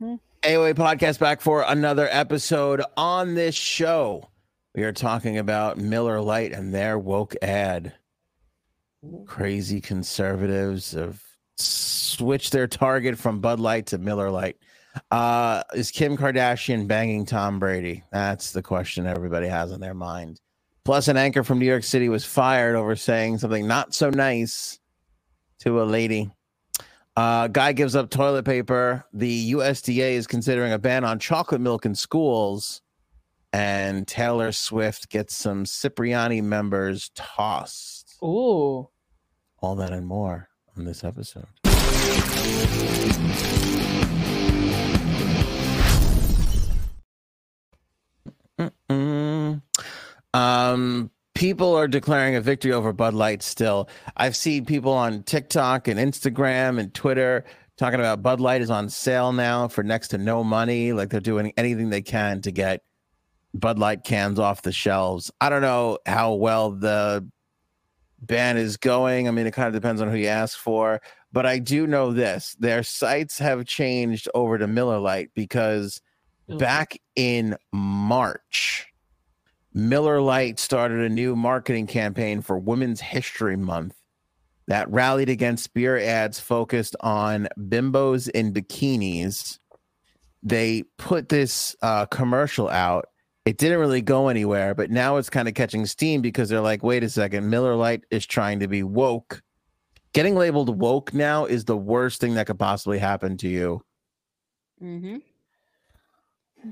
Mm-hmm. AOA podcast back for another episode on this show. We are talking about Miller Lite and their woke ad. Crazy conservatives have switched their target from Bud Light to Miller Lite. Uh, is Kim Kardashian banging Tom Brady? That's the question everybody has in their mind. Plus, an anchor from New York City was fired over saying something not so nice to a lady. Uh, guy gives up toilet paper. The USDA is considering a ban on chocolate milk in schools. And Taylor Swift gets some Cipriani members tossed. Ooh. All that and more on this episode. Mm-mm. Um, people are declaring a victory over Bud Light still. I've seen people on TikTok and Instagram and Twitter talking about Bud Light is on sale now for next to no money. Like they're doing anything they can to get Bud Light cans off the shelves. I don't know how well the ban is going. I mean, it kind of depends on who you ask for. But I do know this their sights have changed over to Miller Lite because back in March, Miller Lite started a new marketing campaign for Women's History Month that rallied against beer ads focused on bimbos in bikinis. They put this uh, commercial out. It didn't really go anywhere, but now it's kind of catching steam because they're like, wait a second, Miller Lite is trying to be woke. Getting labeled woke now is the worst thing that could possibly happen to you Mm-hmm.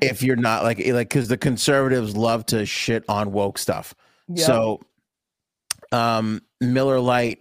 If you're not like like because the conservatives love to shit on woke stuff. Yeah. So, um, Miller Lite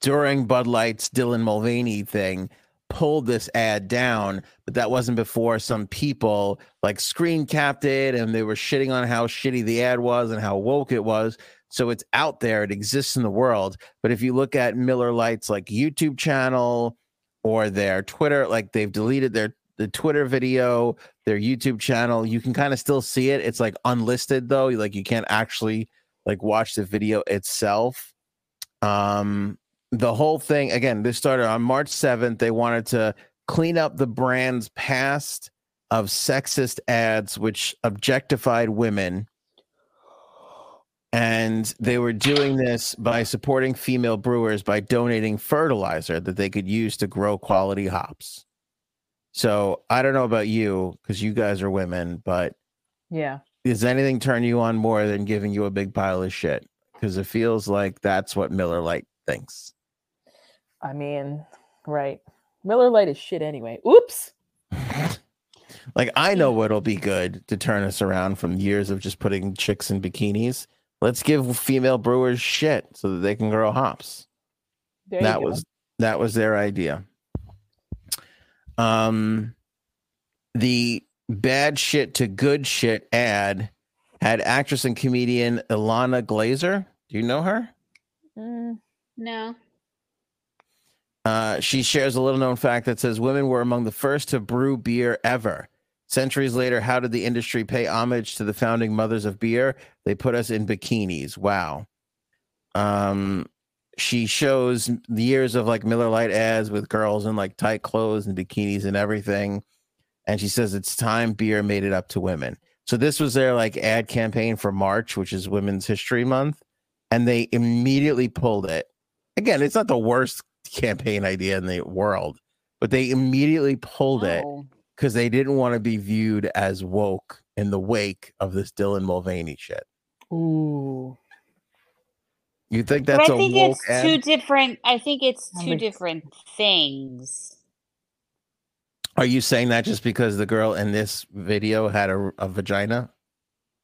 during Bud Light's Dylan Mulvaney thing pulled this ad down, but that wasn't before some people like screen capped it and they were shitting on how shitty the ad was and how woke it was. So it's out there, it exists in the world. But if you look at Miller Lite's like YouTube channel or their Twitter, like they've deleted their the Twitter video, their YouTube channel, you can kind of still see it. It's like unlisted though, like you can't actually like watch the video itself. Um the whole thing again, this started on March 7th. They wanted to clean up the brand's past of sexist ads which objectified women. And they were doing this by supporting female brewers by donating fertilizer that they could use to grow quality hops. So I don't know about you because you guys are women, but yeah. does anything turn you on more than giving you a big pile of shit? Because it feels like that's what Miller Lite thinks. I mean, right. Miller Lite is shit anyway. Oops. Like I know what'll be good to turn us around from years of just putting chicks in bikinis. Let's give female brewers shit so that they can grow hops. There that was that was their idea. Um the bad shit to good shit ad had actress and comedian Ilana Glazer. Do you know her? Mm, No. Uh, she shares a little known fact that says women were among the first to brew beer ever. Centuries later, how did the industry pay homage to the founding mothers of beer? They put us in bikinis. Wow. Um, she shows the years of like Miller Lite ads with girls in like tight clothes and bikinis and everything. And she says it's time beer made it up to women. So this was their like ad campaign for March, which is Women's History Month. And they immediately pulled it. Again, it's not the worst campaign idea in the world, but they immediately pulled it Oh. because they didn't want to be viewed as woke in the wake of this Dylan Mulvaney shit. ooh. You think But that's I a think woke it's ad? two different. I think it's I two different things. Are you saying that just because the girl in this video had a, a vagina,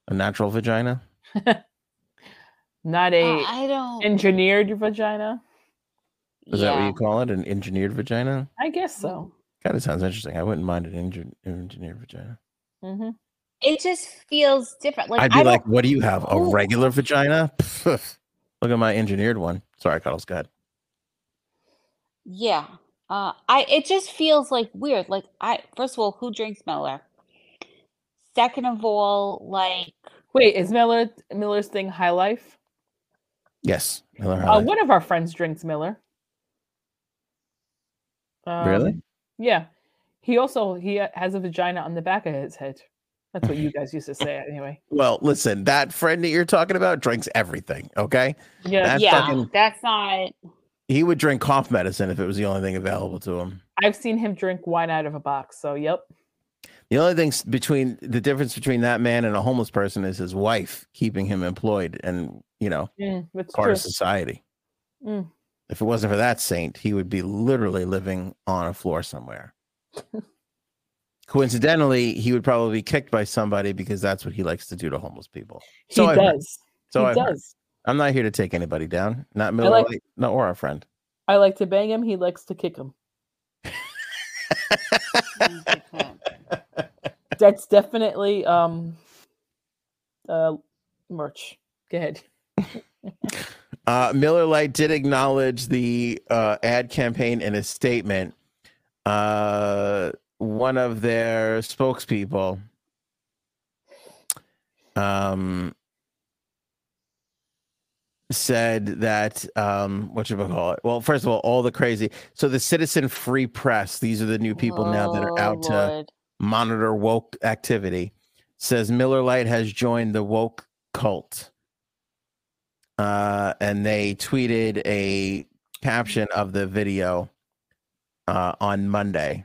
a natural vagina? Not Uh, a I don't. engineered vagina. Is that what you call it? An engineered vagina? I guess so. Kind of sounds interesting. I wouldn't mind an engi- engineered vagina. hmm It just feels different. Like I'd be don't- like, what do you have? A regular vagina? Look at my engineered one. Sorry, Cuddles. Go ahead. Yeah. Uh I it just feels like weird. Like I first of all, who drinks Miller? Second of all, like Wait, is Miller Miller's thing High Life? Yes. Miller High Uh, Life. one of our friends drinks Miller. Really? Um, Yeah. He also he uh, has a vagina on the back of his head. That's what you guys used to say anyway. Well, listen, that friend that you're talking about drinks everything. Okay, Yeah, That yeah, fucking- that's not. he would drink cough medicine if it was the only thing available to him. I've seen him drink wine out of a box. So yep. The only thing between the difference between that man and a homeless person is his wife keeping him employed and you know Mm, it's part true. of society. Mm. If it wasn't for that saint, he would be literally living on a floor somewhere. Coincidentally, he would probably be kicked by somebody because that's what he likes to do to homeless people. He So I've heard. does. So he I've heard. does. I'm not here to take anybody down. Not Miller like- Lite, not or our friend. I like to bang him. He likes to kick him. That's definitely um uh merch. Go ahead. Uh, Miller Lite did acknowledge the uh, ad campaign in a statement. Uh, one of their spokespeople um, said that um, what should we call it? Well, first of all, all the crazy. So the Citizen Free Press. These are the new people now that are Oh, out to monitor woke activity says Miller Lite has joined the woke cult. Uh, and they tweeted a caption of the video uh, on Monday.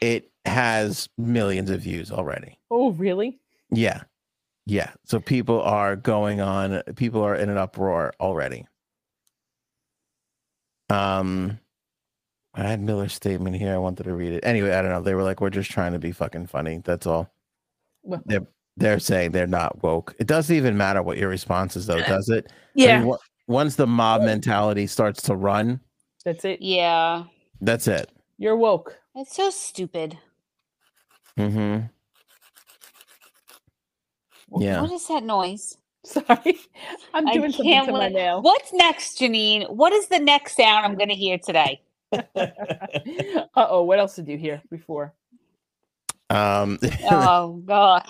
It has millions of views already. Oh, really? Yeah. Yeah. So people are going on, people are in an uproar already. Um, I had Miller's statement here. I wanted to read it. Anyway, I don't know. They were like, we're just trying to be fucking funny. That's all. Well- They're they're saying they're not woke. It doesn't even matter what your response is, though, does it? I mean, wa- once the mob mentality starts to run, That's it. Yeah, that's it. You're woke. It's so stupid. Mm-hmm. Yeah. What is that noise? Sorry. I'm doing something can't to my nail. What's next, Janine? What is the next sound I'm going to hear today? uh oh, what else did you hear before? Um, Oh God!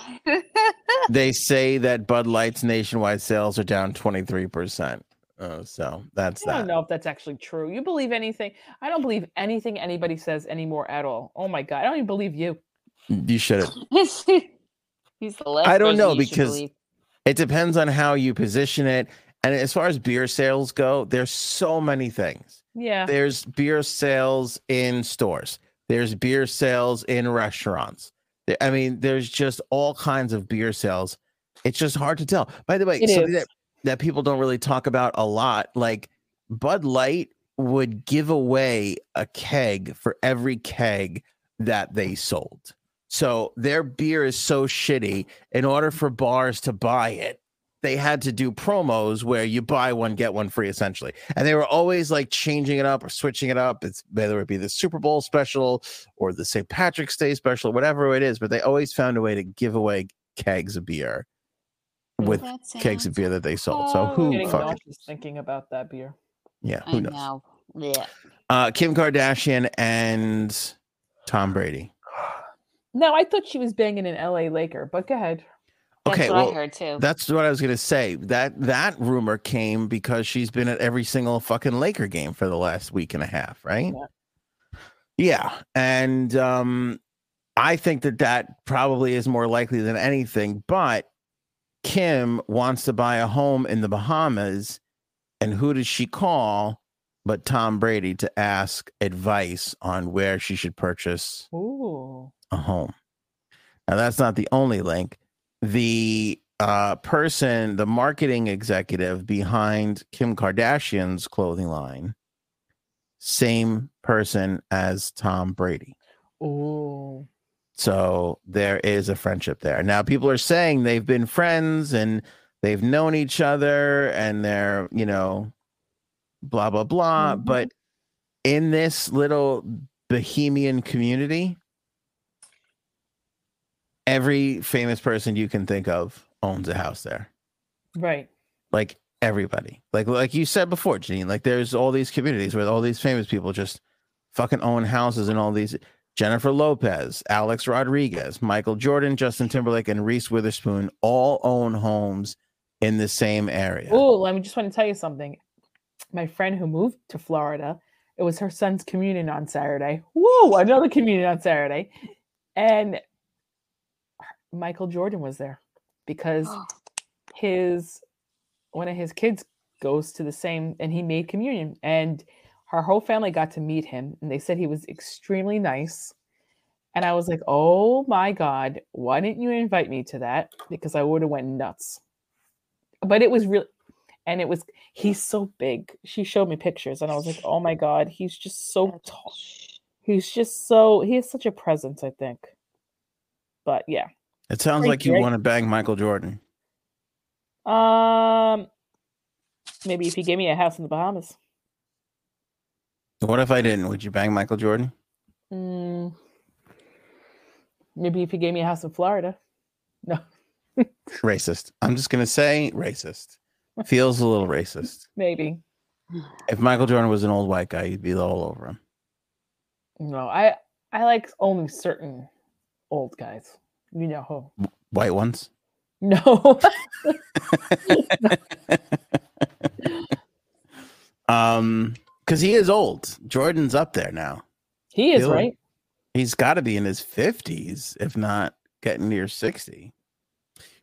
they say that Bud Light's nationwide sales are down 23%. Uh, so that's that. I don't know if that's actually true. You believe anything? I don't believe anything anybody says anymore at all. Oh my god, I don't even believe you. You shouldn't. He's the last. I don't know because- It depends on how you position it. And as far as beer sales go, there's so many things. Yeah. There's beer sales in stores. There's beer sales in restaurants. I mean, there's just all kinds of beer sales. It's just hard to tell. By the way, It something is. that, that people don't really talk about a lot, like Bud Light would give away a keg for every keg that they sold. So their beer is so shitty. In order for bars to buy it, they had to do promos where you buy one get one free essentially and they were always like changing it up or switching it up it's whether it be the super bowl special or the st patrick's day special whatever it is but they always found a way to give away kegs of beer with kegs of beer that they sold so who fucking nauseous thinking about that beer. yeah I who knows know. Yeah. uh kim kardashian and tom brady No, I thought she was banging an LA Laker, but go ahead. Okay, That's okay what well I heard too. That's what I was gonna say. That that rumor came because she's been at every single fucking Laker game for the last week and a half, right? Yeah, and um, I think that that probably is more likely than anything. But Kim wants to buy a home in the Bahamas, and who does she call? But Tom Brady to ask advice on where she should purchase Ooh. a home. Now that's not the only link. The uh, person, the marketing executive behind Kim Kardashian's clothing line, same person as Tom Brady. Ooh. So there is a friendship there. Now people are saying they've been friends and they've known each other and they're, you know, blah blah blah, Mhm. but in this little bohemian community, every famous person you can think of owns a house there. Right. Like everybody. Like like you said before, Janine, like there's all these communities where all these famous people just fucking own houses and all these Jennifer Lopez, Alex Rodriguez, Michael Jordan, Justin Timberlake, and Reese Witherspoon all own homes in the same area. Oh, let me just want to tell you something. My friend who moved to Florida it was her son's communion on Saturday. Woo, another communion on Saturday. And Michael Jordan was there because his one of his kids goes to the same and he made communion and her whole family got to meet him and they said he was extremely nice. And i was like oh my god why didn't you invite me to that? Because i would have went nuts. But it was real and it was he's so big. She showed me pictures and i was like oh my god he's just so tall. he's just so he has such a presence i think. But yeah. It sounds Pretty like you great. want to bang Michael Jordan. um maybe if he gave me a house in the bahamas What if I didn't? Would you bang Michael Jordan? Mm, maybe if he gave me a house in Florida. No, Racist. I'm just gonna say racist. Feels a little racist. maybe. If Michael Jordan was an old white guy, you'd be all over him. No, I I like only certain old guys. You know who? White ones. No. Um, because he is old. Jordan's up there now. he is Really? right. He's got to be in his 50s, if not getting near 60.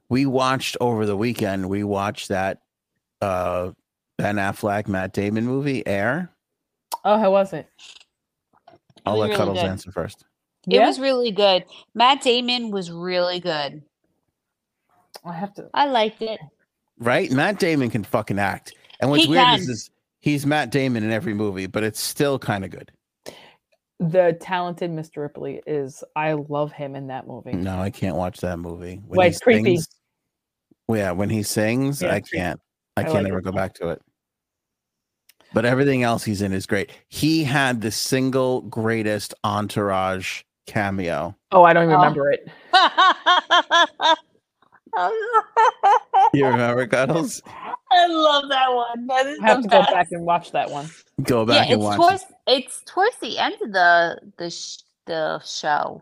We watched over the weekend, we watched that uh Ben Affleck, Matt Damon movie, Air. Oh, how was it? I'll was let really Cuddles good. answer first. It Yeah, was really good. Matt Damon was really good. I have to. I liked it. Right? Matt Damon can fucking act. And what's He weird can. is, is he's Matt Damon in every movie, but it's still kind of good. The talented Mr. Ripley is. I love him in that movie. No, I can't watch that movie. When Why, he it's creepy. sings- Well, yeah, when he sings, Yeah, I can't. I, I can't like ever it. go back to it. But everything else he's in is great. He had the single greatest entourage cameo. Oh, I don't even Oh. remember it. You remember Cuddles? I love that one. That is I have the to go back and watch that one. Go Yeah, back and it's watch. it. towards it's towards the end of the the sh- the show.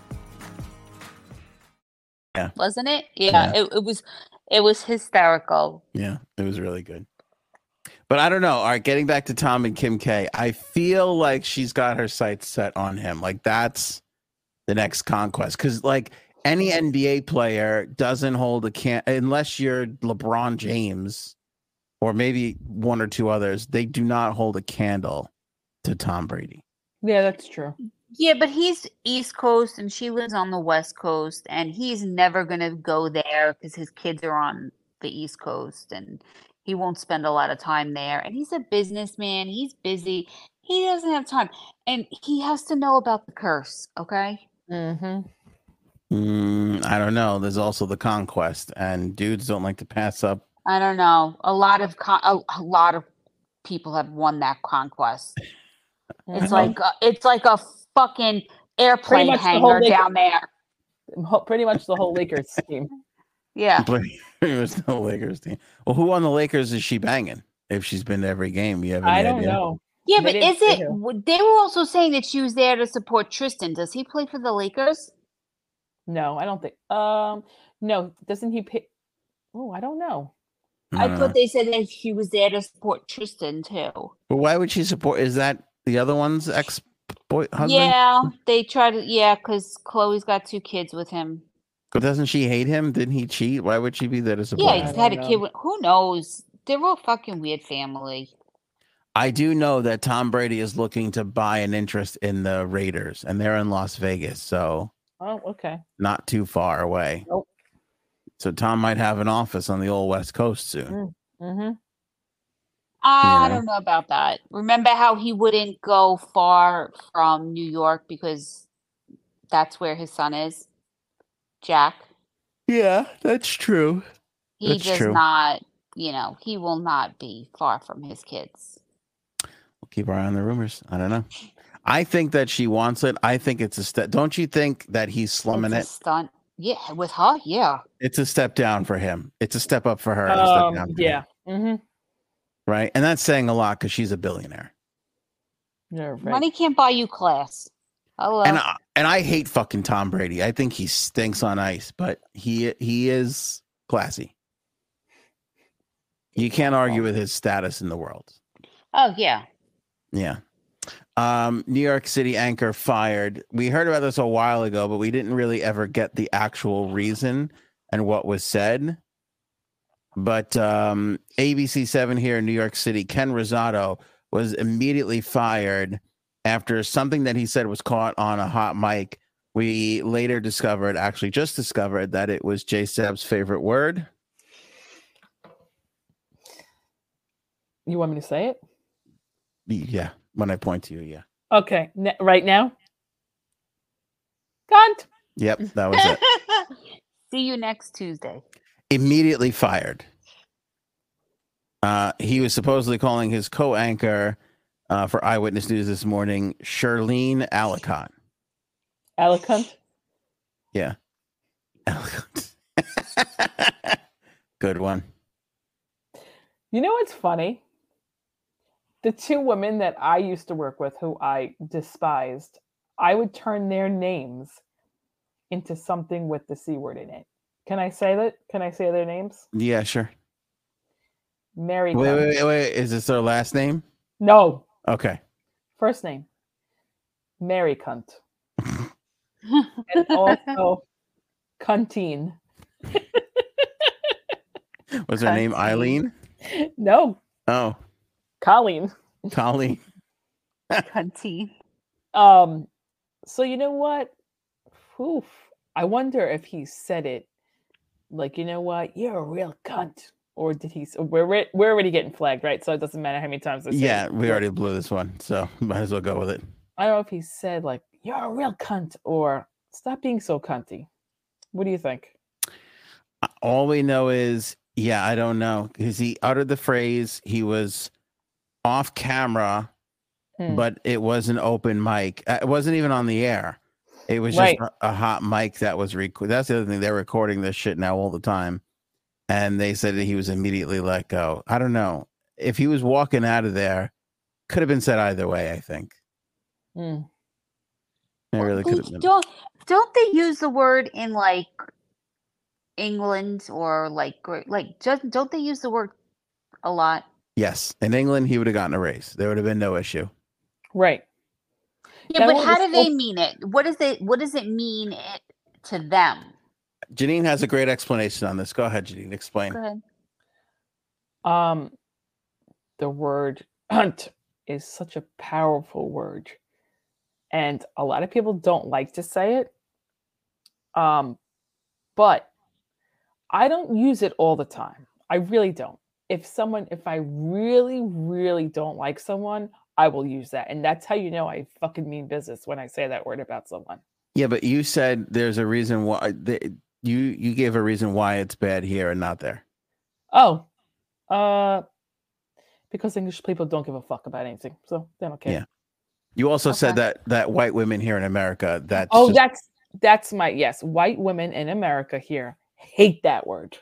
Wasn't it? Yeah, It, it was it was hysterical. Yeah, it was really good. But I don't know. All right, getting back to Tom and Kim K, I feel like she's got her sights set on him. Like that's the next conquest. Because like any NBA player doesn't hold a can unless you're LeBron James or maybe one or two others. They do not hold a candle to Tom Brady. Yeah, that's true. Yeah, but he's East Coast and she lives on the West Coast, and he's never gonna go there because his kids are on the East Coast, and he won't spend a lot of time there. And he's a businessman; he's busy. He doesn't have time, and he has to know about the curse. Okay. Mm-hmm. Mm, I don't know. There's also the conquest, and dudes don't like to pass up. I don't know. A lot of con- a, a lot of people have won that conquest. It's Mhm. like a, it's like a fucking airplane much the whole hangar Laker- down there. Pretty much the whole Lakers team. Yeah. It was no Lakers team. Well, who on the Lakers is she banging? If she's been to every game, you have any I don't idea? know. Yeah, They but is it? who. They were also saying that she was there to support Tristan. Does he play for the Lakers? No, I don't think. Um, no, doesn't he pay? Oh, I don't know. I don't know. thought they said that she was there to support Tristan too. But why would she support? Is that the other one's ex boy husband? Yeah, they try to. Yeah, because Khloé's got two kids with him. But doesn't she hate him? Didn't he cheat? Why would she be there to support Yeah, him? he's had a don't kid with. Who knows? They're all fucking weird family. I do know that Tom Brady is looking to buy an interest in the Raiders, and they're in Las Vegas, so Oh, okay. not too far away. Nope. So Tom might have an office on the old West Coast soon. Mm-hmm. I know? don't know about that. Remember how he wouldn't go far from New York because that's where his son is? Jack. Yeah, that's true. He That's does true. not, you know, he will not be far from his kids. We'll keep our eye on the rumors. I don't know. I think that she wants it. I think it's a step. Don't you think that he's slumming It's a it? stunt. Yeah, with her, yeah. It's a step down for him. It's a step up for her. and a step Um, down for him, yeah. Mm-hmm. Right. And that's saying a lot because she's a billionaire. Yeah, right. Money can't buy you class. Hello. And I, and I hate fucking Tom Brady. I think he stinks on ice, but he he is classy. You can't argue with his status in the world. oh yeah. Yeah. Um, New York City anchor fired. We heard about this a while ago, but we didn't really ever get the actual reason and what was said. But um, ABC7 here in New York City, Ken Rosato was immediately fired after something that he said was caught on a hot mic. We later discovered, actually just discovered, that it was J Seb's favorite word. You want me to say it? Yeah, when I point to you, yeah. Okay. Ne- right now. Cunt. Yep, that was it. See you next Tuesday. Immediately fired. Uh, he was supposedly calling his co-anchor uh, for Eyewitness News this morning, Shirleen Allicot. Alicant. Yeah. Good one. You know what's funny? The two women that I used to work with who I despised, I would turn their names into something with the C word in it. Can I say that? Can I say their names? Yeah, sure. Mary. Wait, wait, wait, wait. Is this their last name? No. Okay. First name. Mary Cunt. and also Cuntine. Was her name Eileen? No, Oh, Colleen. Colleen. Cunty. Um, so you know what? Oof. I wonder if he said it like, you know what, you're a real cunt. Or did he? We're we're already getting flagged, right? So it doesn't matter how many times. Say Yeah, we already blew this one, so might as well go with it. I don't know if he said like, "You're a real cunt" or "Stop being so cunty." What do you think? Uh, All we know is, yeah, I don't know because he uttered the phrase. He was off camera, Hmm. but it was an open mic. Uh, It wasn't even on the air. It was Right. just a, hot mic that was rec- That's the other thing. They're recording this shit now all the time, and they said that he was immediately let go. I don't know if he was walking out of there. Could have been said either way. I think Hmm. it really could have been. Don't don't they use the word in like England or like like just don't they use the word a lot? Yes, in England, he would have gotten a raise. There would have been no issue. Right. Yeah, That but how do they so- mean it? What does it what does it mean it, to them? Janine has a great explanation on this. Go ahead, Janine. Explain. Go ahead. Um, the word "hunt" is such a powerful word, and a lot of people don't like to say it. Um, but I don't use it all the time. I really don't. If someone, if I really, really don't like someone, I will use that, and that's how you know I fucking mean business when I say that word about someone. Yeah, but you said there's a reason why the, you you gave a reason why it's bad here and not there. Oh, uh, because English people don't give a fuck about anything, so they don't care. Yeah. You also said that that white women here in America that's Oh, just- that's that's my yes. White women in America here hate that word.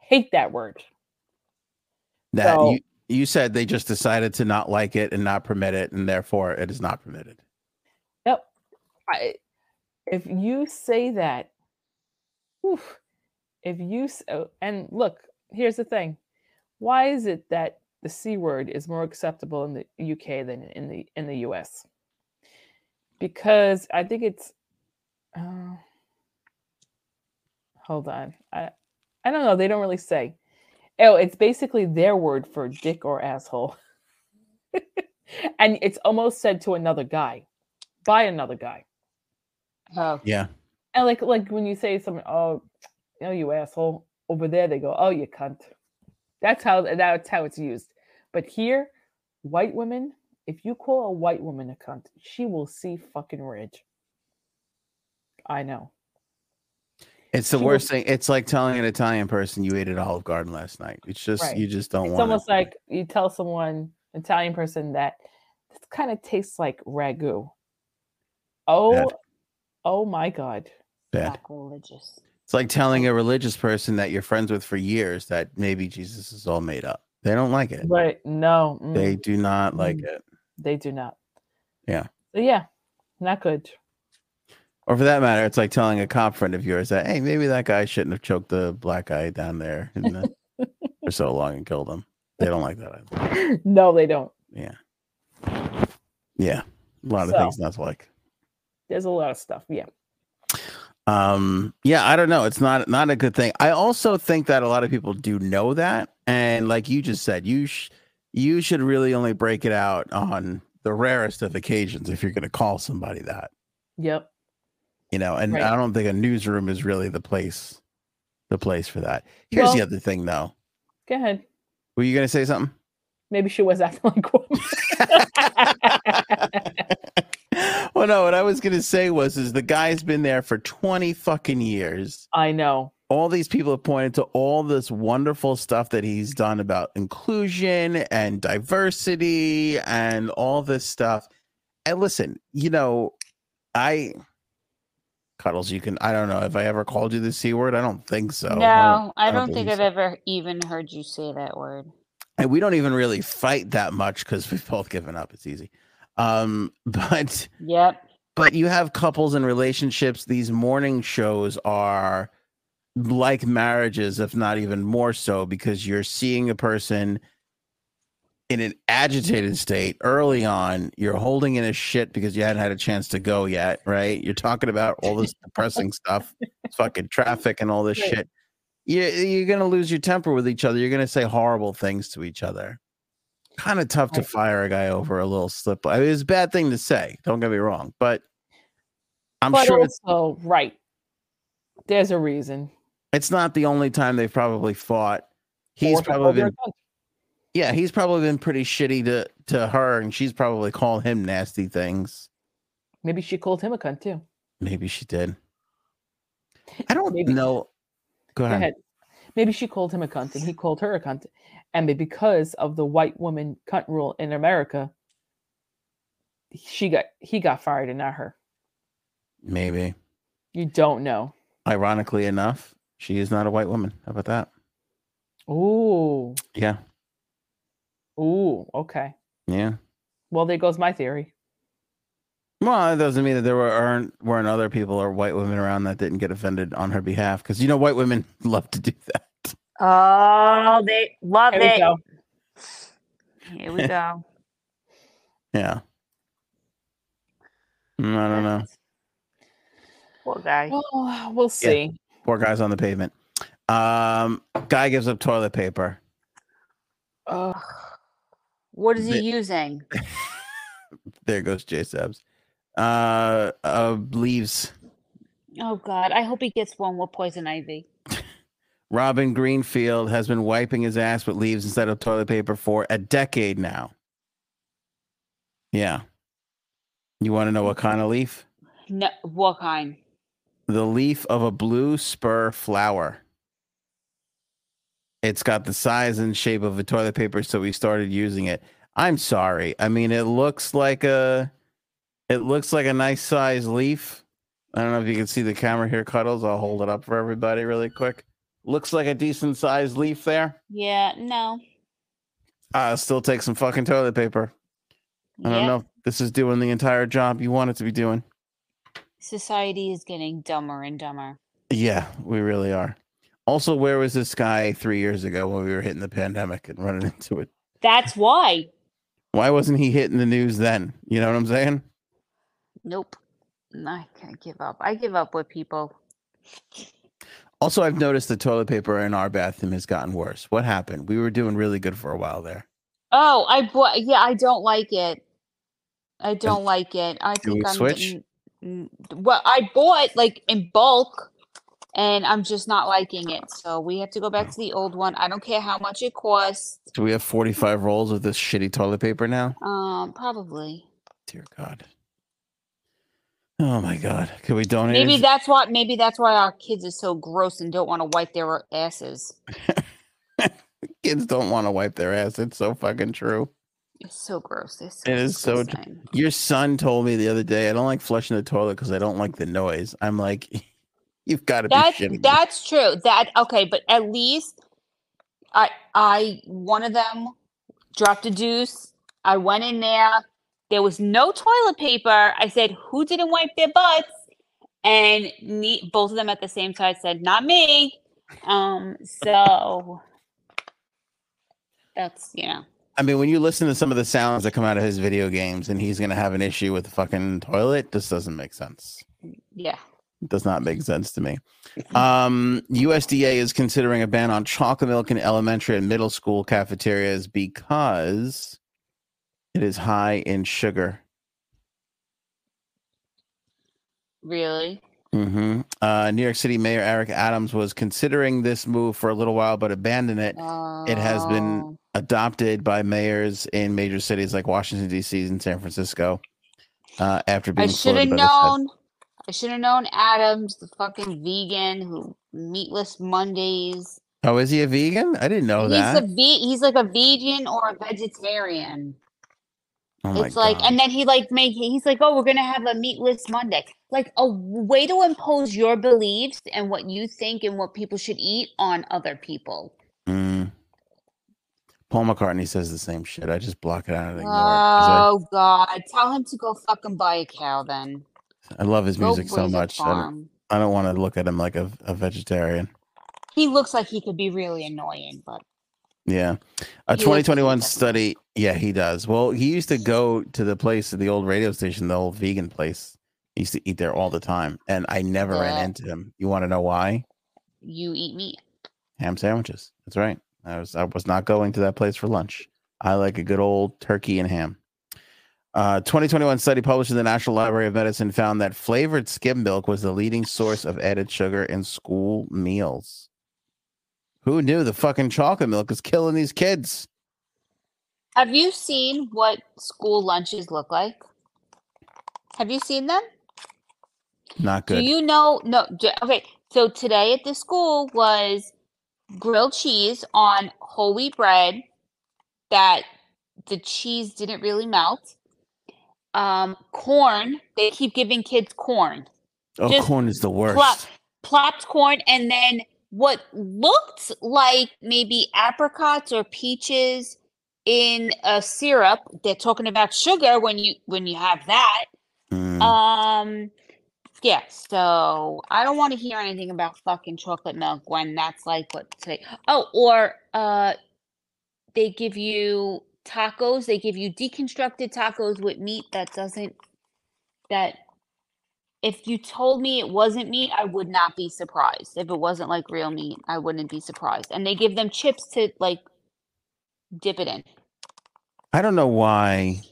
Hate that word. that so- you you said they just decided to not like it and not permit it, and therefore it is not permitted. Yep. I, if you say that, oof, if you oh, and look, here's the thing. Why is it that the c word is more acceptable in the UK than in the in the US? Because I think it's. Uh, hold on. I I don't know. They don't really say. Oh, it's basically their word for dick or asshole. and it's almost said to another guy, by another guy. Oh, Yeah. And like like when you say something, oh, you know, you asshole. Over there, they go, oh, you cunt. That's how that's how it's used. But here, white women, if you call a white woman a cunt, she will see fucking red. I know. It's the She will- worst thing. It's like telling an Italian person you ate at Olive Garden last night. It's just Right. you just don't It's want. almost like you tell someone, Italian person, that this kind of tastes like ragu. Oh, Bad. oh my god. bad. sacrilegious. It's like telling a religious person that you're friends with for years that maybe Jesus is all made up. They don't like it. Right? no, mm, They do not like Mm. it. they do not. Yeah. So yeah, not good. Or for that matter, it's like telling a cop friend of yours that, hey, maybe that guy shouldn't have choked the black guy down there the, for so long and killed him. They don't like that either. no, they don't. Yeah. Yeah. A lot of things not to like. There's a lot of stuff. Yeah. um yeah i don't know it's not not a good thing i also think that a lot of people do know that and like you just said you sh- you should really only break it out on the rarest of occasions if you're going to call somebody that Yep. You know and Right. i don't think a newsroom is really the place the place for that here's the other thing though Go ahead. were you going to say something Maybe she was acting like one. well no what i was going to say was is the guy's been there for 20 fucking years I know. all these people have pointed to all this wonderful stuff that he's done about inclusion and diversity and all this stuff. And listen, you know, I cuddles, you can I don't know if I ever called you the C word. I don't think so. no, I don't, think I've so. ever even heard you say that word. And we don't even really fight that much because we've both given up. It's easy. Um, but Yep. but you have couples and relationships these morning shows are like marriages if not even more so because you're seeing a person in an agitated state early on you're holding in a shit because you hadn't had a chance to go yet right you're talking about all this depressing stuff fucking traffic and all this Right. shit you, you're gonna lose your temper with each other you're gonna say horrible things to each other kind of tough to fire a guy over a little slip I mean, it's a bad thing to say don't get me wrong but i'm but sure it's, also, right. There's a reason. it's not the only time they've probably fought he's probably been. Yeah he's probably been pretty shitty to to her and she's probably called him nasty things Maybe she called him a cunt too. maybe she did i don't Maybe. know go Go ahead, ahead. Maybe she called him a cunt and he called her a cunt. And because of the white woman cunt rule in America, she got he got fired and not her. maybe You don't know. ironically enough she is not a white woman how about that Oh. yeah Ooh. Okay. yeah Well, there goes my theory. well it doesn't mean that there were aren't weren't other people or white women around that didn't get offended on her behalf because you know white women love to do that Oh, they love There we it. go. Here we go. yeah Mm, i don't know Poor guy. Well, we'll see. poor guys on the pavement um guy gives up toilet paper Ugh. What is he The- using? there goes J Sebs. Uh, uh, leaves. Oh God, I hope he gets one with poison ivy. Robin Greenfield has been wiping his ass with leaves instead of toilet paper for a decade now. Yeah. You want to know what kind of leaf? No, what kind? The leaf of a blue spur flower. It's got the size and shape of a toilet paper, so we started using it. I'm sorry. I mean, it looks like a, it looks like a nice size leaf. I don't know if you can see the camera here, Cuddles. I'll hold it up for everybody really quick. Looks like a decent sized leaf there. Yeah, no. Uh, still take some fucking toilet paper. I don't Yep. know if this is doing the entire job you want it to be doing. Society is getting dumber and dumber. Yeah, we really are. Also, where was this guy three years ago when we were hitting the pandemic and running into it? That's why. Why wasn't he hitting the news then? You know what I'm saying? Nope. I can't give up. I give up with people. Also, I've noticed the toilet paper in our bathroom has gotten worse. What happened? We were doing really good for a while there. Oh, I bought. Yeah, I don't like it. I don't like it. I think I'm switch? getting- mm, Well, I bought like in bulk, and I'm just not liking it. So we have to go back to the old one. I don't care how much it costs. Do we have 45 rolls of this shitty toilet paper now? Um, probably. Dear God. Oh my God. Can we donate? Maybe it? that's why. Maybe that's why our kids are so gross and don't want to wipe their asses. Kids don't want to wipe their ass. It's so fucking true. It's so gross. It's so It is so Your son told me the other day, I don't like flushing the toilet because I don't like the noise. I'm like, you've got to be That's me. that's true. That okay, but at least I I one of them dropped a deuce. I went in there. There was no toilet paper. I said, "Who didn't wipe their butts?" And ne- both of them at the same time said, "Not me." Um, so that's you know. I mean, when you listen to some of the sounds that come out of his video games and he's going to have an issue with the fucking toilet, this doesn't make sense. Yeah. Does not make sense to me. Um, USDA is considering a ban on chocolate milk in elementary and middle school cafeterias because it is high in sugar. Really? Mm-hmm. Uh, New York City Mayor Eric Adams was considering this move for a little while, but abandoned it. It has been Oh. Adopted by mayors in major cities like Washington D.C. and San Francisco. Uh, after being I should have floated by the known. I should have known Adams, the fucking vegan who meatless Mondays. Oh, is he a vegan? I didn't know he's that. a ve- he's like a vegan or a vegetarian. oh it's like, God. and then he like make he's like, oh, we're gonna have a meatless Monday, like a way to impose your beliefs and what you think and what people should eat on other people. Mm. Paul McCartney says the same shit. I just block it out and ignore it. 'cause Oh God, tell him to go fucking buy a cow then. I, love his music so much. I don't. I don't want to look at him like a, a vegetarian. He looks like he could be really annoying, but Yeah. A He 2021 study. Yeah, he does. Well, he used to go to the place at the old radio station, the old vegan place. He used to eat there all the time. And I never ran into him. You want to know why? you eat meat. Ham sandwiches. That's right. I was I was not going to that place for lunch. I like a good old turkey and ham. Uh, 2021 study published in the National Library of Medicine found that flavored skim milk was the leading source of added sugar in school meals. Who knew the fucking chocolate milk is killing these kids? Have you seen what school lunches look like? Have you seen them? Not good. Do you know? No. j- Okay. So today at the school was grilled cheese on whole wheat bread that the cheese didn't really melt. Um, corn. They keep giving kids corn. oh, just corn is the worst. Plop, plopped corn, and then what looked like maybe apricots or peaches in a syrup. They're talking about sugar when you when you have that. Mm. Um, yeah. So I don't want to hear anything about fucking chocolate milk when that's like what today. Oh, or uh, they give you tacos. They give you deconstructed tacos with meat that doesn't that. If you told me it wasn't meat, I would not be surprised. If it wasn't like real meat, I wouldn't be surprised. And they give them chips to like dip it in. I don't know why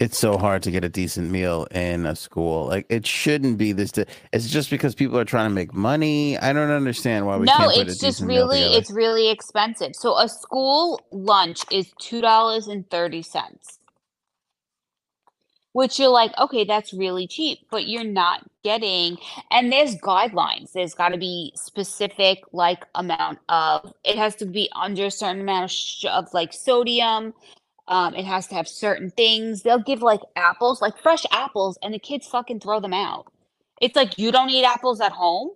it's so hard to get a decent meal in a school. Like it shouldn't be this. Di- it's just because people are trying to make money. I don't understand why we no, can't put a it's just really it's really expensive. So a school lunch is two dollars and thirty cents. Which you're like, okay, that's really cheap, but you're not getting and there's guidelines. There's got to be specific like amount of it has to be under a certain amount of, sh- of like sodium. Um, it has to have certain things. They'll give like apples, like fresh apples, and the kids fucking throw them out. It's like you don't eat apples at home.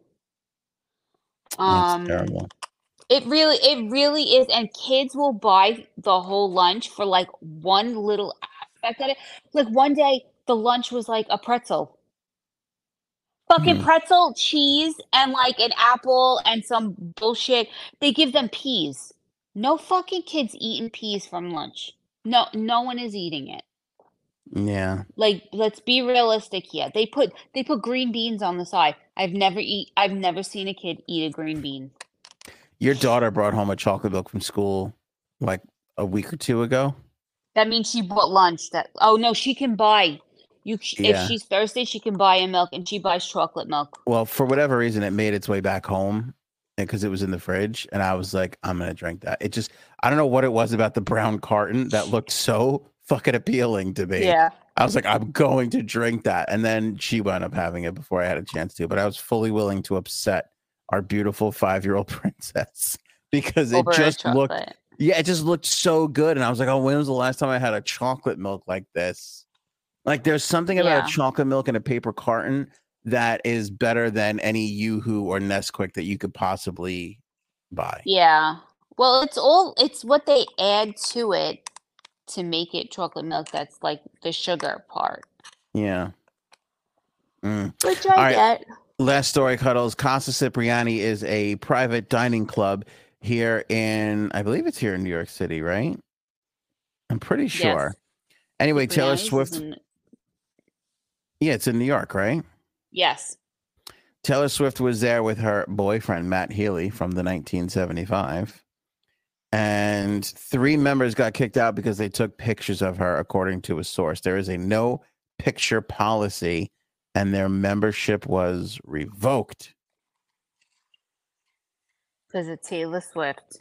That's terrible. It really, it really is, and kids will buy the whole lunch for like one little aspect of it. Like one day, the lunch was like a pretzel, fucking Mhm. pretzel, cheese, and like an apple and some bullshit. They give them peas. No fucking kids eating peas from lunch. No, no one is eating it. Yeah. Like, let's be realistic here. They put they put green beans on the side. I've never eat. I've never seen a kid eat a green bean. Your daughter brought home a chocolate milk from school like a week or two ago. That means she bought lunch. That oh no, she can buy. You Yeah. if she's thirsty, she can buy a milk, and she buys chocolate milk. Well, for whatever reason, it made its way back home because it was in the fridge, and I was like, I'm gonna drink that. It just, I don't know what it was about the brown carton that looked so fucking appealing to me. Yeah, I was like, I'm going to drink that, and then she wound up having it before I had a chance to. But I was fully willing to upset our beautiful five year old princess because it over a just looked yeah, it just looked so good. And I was like, oh, when was the last time I had a chocolate milk like this? Like, there's something about Yeah. a chocolate milk in a paper carton that is better than any Yoo-Hoo or Nesquik that you could possibly buy. Yeah. Well, it's all it's what they add to it to make it chocolate milk. That's like the sugar part, Yeah. Mm. which All I right. get. Last story, Cuddles. Casa Cipriani is a private dining club here in, I believe it's here in New York City, right? I'm pretty sure. Anyway, Taylor Cipriani's is Swift. in- Yeah, it's in New York, right? Yes. Taylor Swift was there with her boyfriend Matt Healy from the 1975. And three members got kicked out because they took pictures of her, according to a source. There is a no picture policy, and their membership was revoked Because it's Taylor Swift.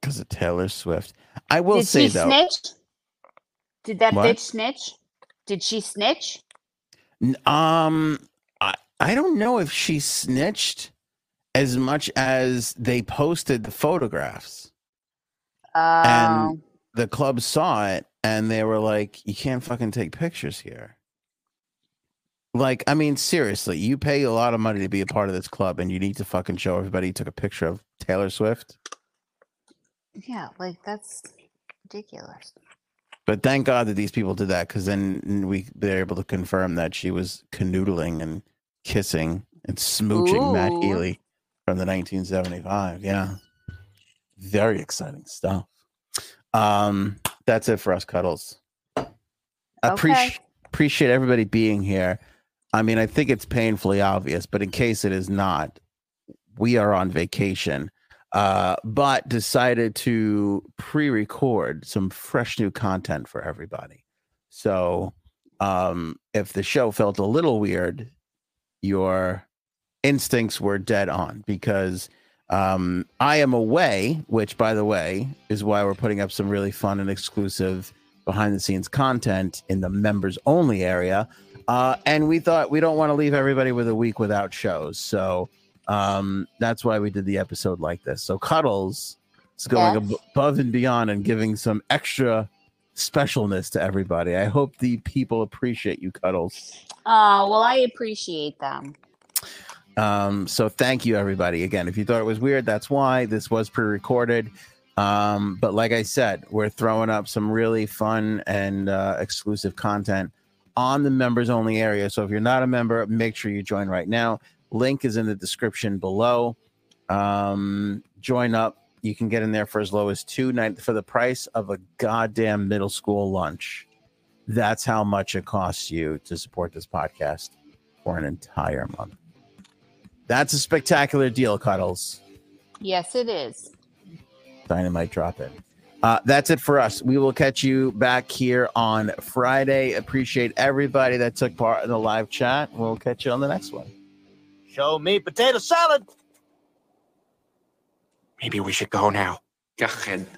because of Taylor Swift. I will Did say, she though, snitch? Did that What? bitch snitch? Did she snitch? Um, I, I don't know if she snitched as much as they posted the photographs. Oh, And- The club saw it and they were like, "You can't fucking take pictures here." Like, I mean, seriously, you pay a lot of money to be a part of this club, and you need to fucking show everybody you took a picture of Taylor Swift. yeah, like that's ridiculous. But thank God that these people did that because then we they're able to confirm that she was canoodling and kissing and smooching Matt Ooh. Healy from the 1975. Yeah, very exciting stuff. Um, that's it for us, cuddles. Appreciate appreciate everybody being here. I mean, I think it's painfully obvious, but in case it is not, we are on vacation, uh, but decided to pre record some fresh new content for everybody. So um, if the show felt a little weird, your instincts were dead on because um, I am away, which, by the way, is why we're putting up some really fun and exclusive behind the scenes content in the members only area. Uh, and we thought we don't want to leave everybody with a week without shows. So um, that's why we did the episode like this. So Cuddles is going Yes. ab- above and beyond and giving some extra specialness to everybody. I hope the people appreciate you, Cuddles. Oh, well, I appreciate them. Um, so thank you, everybody. Again, if you thought it was weird, that's why this was pre-recorded. Um, but like I said, we're throwing up some really fun and uh, exclusive content on the members only area. So if you're not a member, make sure you join right now. Link is in the description below. Um, join up. You can get in there for as low as two night for the price of a goddamn middle school lunch. That's how much it costs you to support this podcast for an entire month. That's a spectacular deal, Cuddles. Yes, it is. Dynamite drop in. Uh, that's it for us. We will catch you back here on Friday. Appreciate everybody that took part in the live chat. We'll catch you on the next one. Show me potato salad. Maybe we should go now. Go ahead.